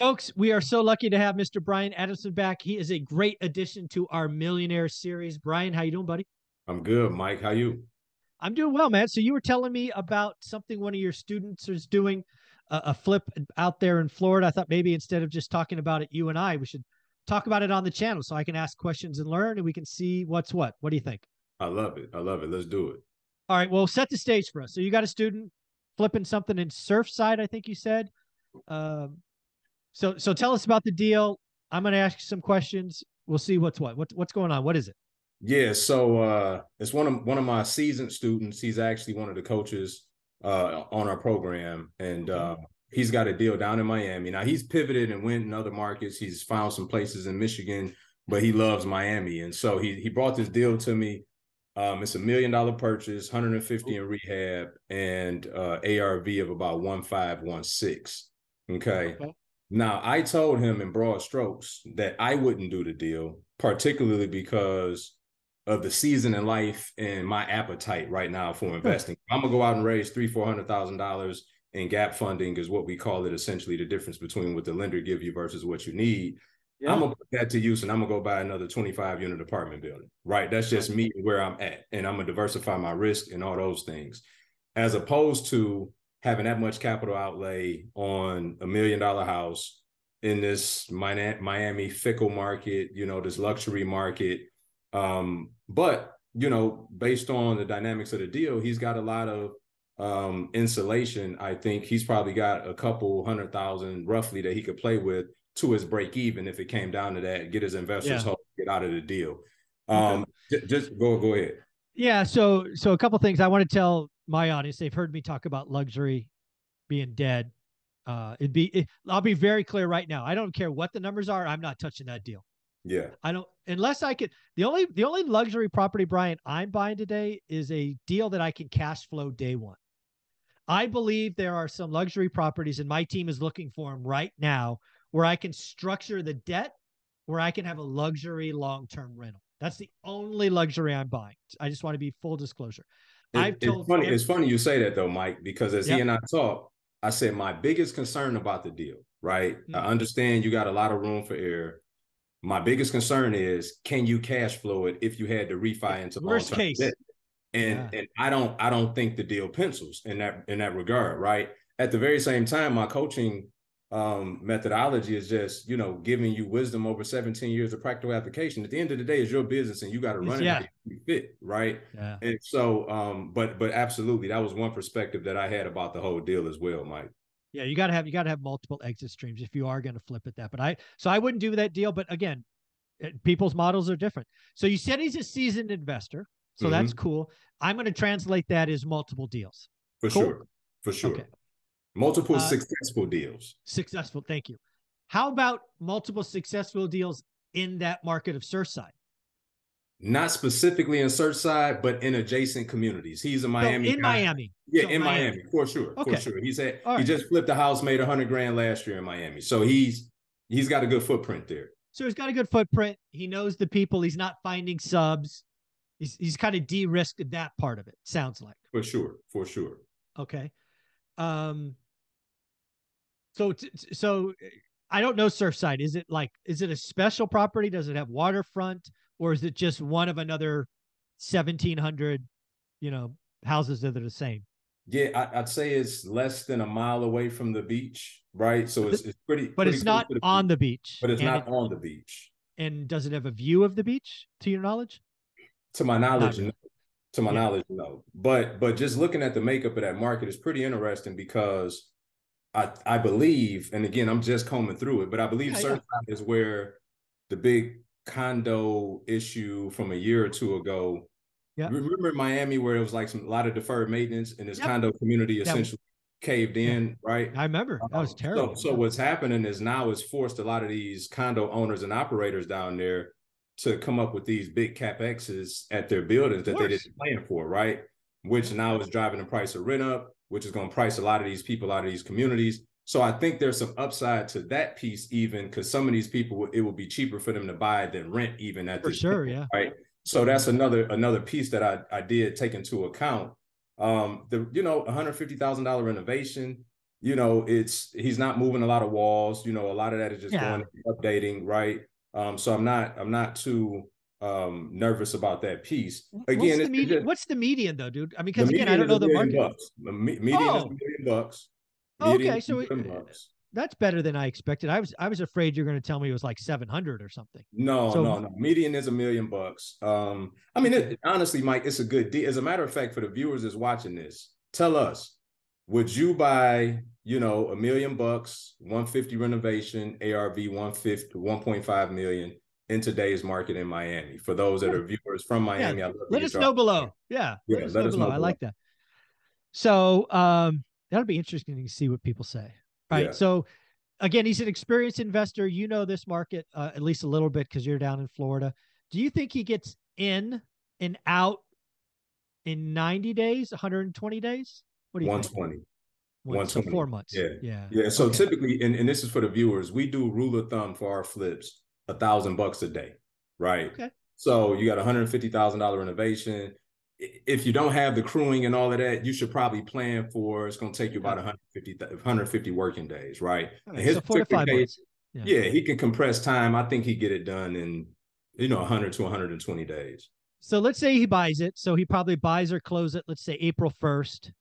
Folks, we are so lucky to have Mr. Brian Adamson back. He is a great addition to our Millionaire series. Brian, how you doing, buddy? I'm good, Mike. How you? I'm doing well, man. So you were telling me about something one of your students is doing a, a flip out there in Florida. I thought maybe instead of just talking about it, you and I, we should talk about it on the channel so I can ask questions and learn and we can see what's what. What do you think? I love it. I love it. Let's do it. All right. Well, set the stage for us. So you got a student flipping something in Surfside, I think you said. Um, so so tell us about the deal. I'm going to ask you some questions. We'll see what's what. What what's going on? What is it? Yeah, so uh it's one of one of my seasoned students. He's actually one of the coaches uh on our program and uh he's got a deal down in Miami. Now he's pivoted and went in other markets. He's found some places in Michigan, but he loves Miami. And so he he brought this deal to me. Um, it's a million dollar purchase, 150 in rehab, and uh ARV of about 1516. Okay. okay. Now, I told him in broad strokes that I wouldn't do the deal, particularly because of the season in life and my appetite right now for hmm. investing. I'm gonna go out and raise three, four hundred thousand dollars in gap funding is what we call it essentially the difference between what the lender give you versus what you need. Yeah. I'm gonna put that to use and I'm gonna go buy another 25 unit apartment building. Right. That's just me where I'm at. And I'm gonna diversify my risk and all those things. As opposed to having that much capital outlay on a million dollar house in this Miami fickle market, you know, this luxury market. Um, but you know, based on the dynamics of the deal, he's got a lot of um, insulation. I think he's probably got a couple hundred thousand roughly that he could play with to his break even if it came down to that. Get his investors yeah. get out of the deal. Um, okay. just go go ahead. Yeah. So so a couple things I want to tell my audience. They've heard me talk about luxury being dead. Uh, it'd be. It, I'll be very clear right now. I don't care what the numbers are. I'm not touching that deal. Yeah. I don't unless I could. The only the only luxury property, Brian, I'm buying today is a deal that I can cash flow day one. I believe there are some luxury properties, and my team is looking for them right now, where I can structure the debt, where I can have a luxury long term rental. That's the only luxury I'm buying. I just want to be full disclosure. It, it's funny. It's funny you say that though, Mike, because as yep. he and I talk, I said my biggest concern about the deal. Right, mm-hmm. I understand you got a lot of room for error. My biggest concern is can you cash flow it if you had to refi into worst case. Debt? And yeah. and I don't I don't think the deal pencils in that in that regard. Right. At the very same time, my coaching um, methodology is just you know giving you wisdom over 17 years of practical application at the end of the day is your business and you got to run yeah. it fit right yeah. and so um but but absolutely that was one perspective that i had about the whole deal as well mike yeah you got to have you got to have multiple exit streams if you are going to flip it that but i so i wouldn't do that deal but again it, people's models are different so you said he's a seasoned investor so mm-hmm. that's cool i'm going to translate that as multiple deals for cool? sure for sure okay Multiple uh, successful deals. Successful. Thank you. How about multiple successful deals in that market of Surfside? Not specifically in Surfside, but in adjacent communities. He's a Miami. So in guy. Miami. Yeah, so in Miami. Miami. for sure. Okay. For sure. He said All he just flipped a house, made a hundred grand last year in Miami. So he's he's got a good footprint there. So he's got a good footprint. He knows the people. He's not finding subs. He's he's kind of de-risked that part of it. Sounds like. For sure. For sure. Okay. Um, so, so I don't know Surfside. Is it like, is it a special property? Does it have waterfront or is it just one of another 1700, you know, houses that are the same? Yeah, I, would say it's less than a mile away from the beach, right? So it's, it's pretty, but pretty it's not the on the beach. But it's not it, on the beach. And does it have a view of the beach, to your knowledge? To my knowledge, no. To my yeah. knowledge, no. But but just looking at the makeup of that market is pretty interesting because I I believe, and again, I'm just combing through it, but I believe yeah, Surfside yeah. is where the big condo issue from a year or two ago. Yeah. Remember Miami where it was like some a lot of deferred maintenance and this yep. condo community essentially caved in, right? I remember. That was um, terrible. So, so what's happening is now it's forced a lot of these condo owners and operators down there to come up with these big capexes at their buildings that they didn't plan for, right? Which now is driving the price of rent up which is going to price a lot of these people out of these communities. So I think there's some upside to that piece, even because some of these people, it will be cheaper for them to buy than rent, even at for sure, point, yeah. Right. So that's another another piece that I I did take into account. Um, the you know, one hundred fifty thousand dollar renovation. you know, it's he's not moving a lot of walls. You know, a lot of that is just Yeah. going updating, right? Um, so I'm not I'm not too um nervous about that piece. Again, what's the median? What's the median though, dude? I mean, because again, I don't know the market. Bucks. The me- median is Oh. a million bucks. Median okay, so it- bucks. That's better than I expected. I was I was afraid you're going to tell me it was like 700 or something. No, So- no, no. Median is a million bucks. Um, I mean, it, honestly, Mike, it's a good deal. As a matter of fact, for the viewers that's watching this, tell us, would you buy, you know, a million bucks, 150 renovation, ARV 150, 1.5 million in today's market in Miami? For those that are viewers from Miami, love Let us know below. Yeah, Yeah, let us let know us below. know I like that. So um, that'll be interesting to see what people say. Right. Yeah. So again, he's an experienced investor. You know this market uh, at least a little bit because you're down in Florida. Do you think he gets in and out in 90 days, 120 days? What do you think? 120. One- so four months. Yeah. Yeah. Yeah. So Okay. typically, and, and this is for the viewers, we do rule of thumb for our flips, a thousand bucks a day. Right. Okay. So you got a hundred fifty thousand dollar renovation. If you don't have the crewing and all of that, you should probably plan for it's going to take you about 150, 150 working days, right? Right, his so four to five case, months. yeah. he can compress time. I think he get it done in, you know, 100 to 120 days. So let's say he buys it. So he probably buys or close it, let's say April 1st.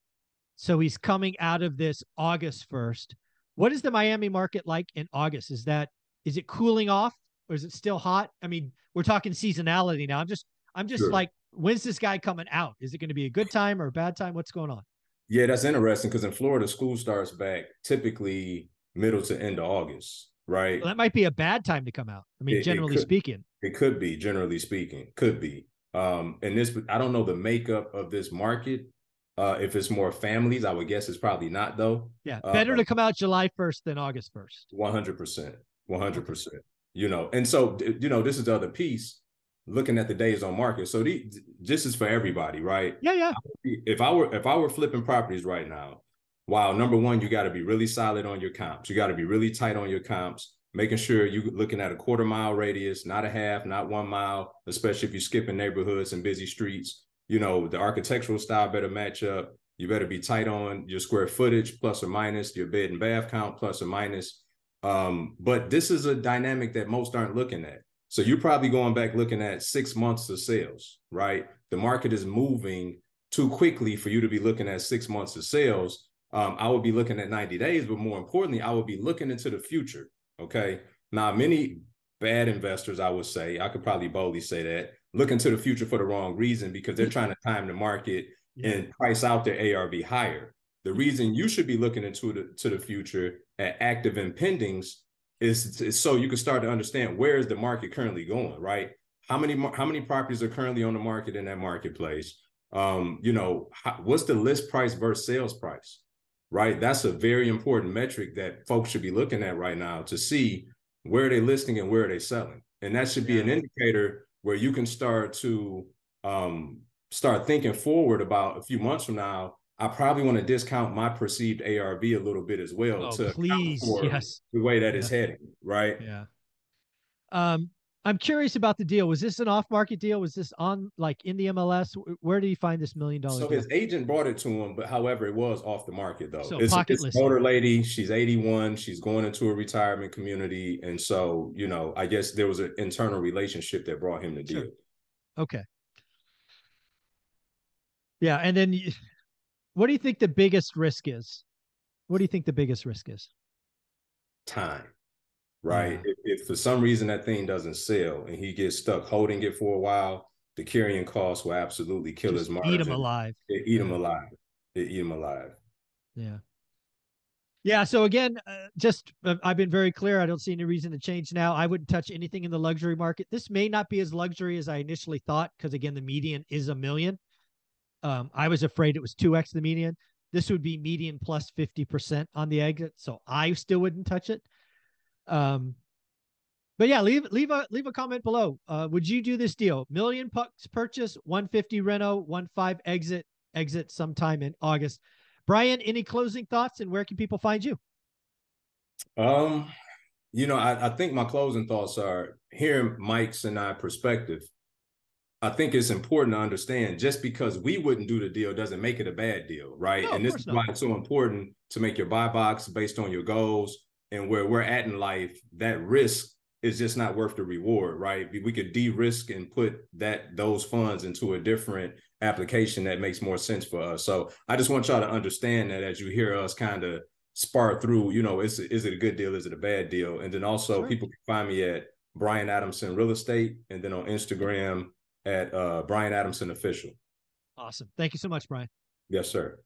So he's coming out of this August 1st. What is the Miami market like in August? Is that is it cooling off or is it still hot? I mean, we're talking seasonality now. I'm just I'm just Sure. like, when's this guy coming out? Is it going to be a good time or a bad time? What's going on? Yeah, that's interesting because in Florida, school starts back typically middle to end of August, right? Well, that might be a bad time to come out. I mean, It- it generally could. speaking. It could be, generally speaking, could be. Um, and this, I don't know the makeup of this market. Uh, if it's more families, I would guess it's probably not though. Yeah. Uh, Better to come out July 1st than August 1st. One hundred percent, one hundred percent. You know, and so you know, this is the other piece. Looking at the days on market, so the, this is for everybody, right? Yeah, yeah. if I were if I were flipping properties right now, wow, number one, you got to be really solid on your comps. You got to be really tight on your comps, making sure you're looking at a quarter mile radius, not a half, not one mile, especially if you're skipping neighborhoods and busy streets. You know, the architectural style better match up. You better be tight on your square footage, plus or minus, your bed and bath count, plus or minus. Um, but this is a dynamic that most aren't looking at. So you're probably going back looking at six months of sales, right? The market is moving too quickly for you to be looking at six months of sales. Um, I would be looking at 90 days, but more importantly, I would be looking into the future. Okay. Now, many bad investors, I would say, I could probably boldly say that, look into the future for the wrong reason because they're trying to time the market Yeah. and price out their ARV higher. The reason you should be looking into the to the future at active and pendings is, is so you can start to understand where is the market currently going, right? How many how many properties are currently on the market in that marketplace? Um, you know, how, what's the list price versus sales price, right? That's a very important metric that folks should be looking at right now to see where are they listing and where are they selling, and that should be an indicator where you can start to um, start thinking forward about a few months from now. I probably want to discount my perceived ARV a little bit as well Oh, to please. Yes. the way that it's heading, right? Yeah. Um, I'm curious about the deal. Was this an off-market deal? Was this on like in the MLS? Where did he find this million dollar So deal? his agent brought it to him, but however, it was off the market though. So it's, pocket it's an older lady. She's 81. She's going into a retirement community. And so, you know, I guess there was an internal relationship that brought him the Sure. deal. Okay. Yeah, and then you, what do you think the biggest risk is? What do you think the biggest risk is? Time. Right. Yeah. If, if for some reason that thing doesn't sell and he gets stuck holding it for a while, the carrying costs will absolutely kill Just his margin. eat them alive. It eat him alive. It eat him alive. Yeah. Yeah. So again, uh, just uh, I've been very clear. I don't see any reason to change now. I wouldn't touch anything in the luxury market. This may not be as luxury as I initially thought because again, the median is a million. Um, I was afraid it was two x the median. This would be median plus fifty percent on the exit, so I still wouldn't touch it. Um, but yeah, leave leave a leave a comment below. Uh, would you do this deal? Million bucks purchase, one fifty reno, one five exit, exit sometime in August. Brian, any closing thoughts and where can people find you? Um, you know, I, I think my closing thoughts are hearing Mike's and I perspective. I think it's important to understand just because we wouldn't do the deal doesn't make it a bad deal, right? No, and this is not. why it's so important to make your buy box based on your goals and where we're at in life. That risk is just not worth the reward, right? We could de-risk and put that those funds into a different application that makes more sense for us. So I just want y'all to understand that as you hear us kind of spar through, you know, is is it a good deal? Is it a bad deal? And then also people can find me at Brian Adamson Real Estate and then on Instagram at uh, Brian Adamson Official. Awesome. Thank you so much, Brian. Yes, sir.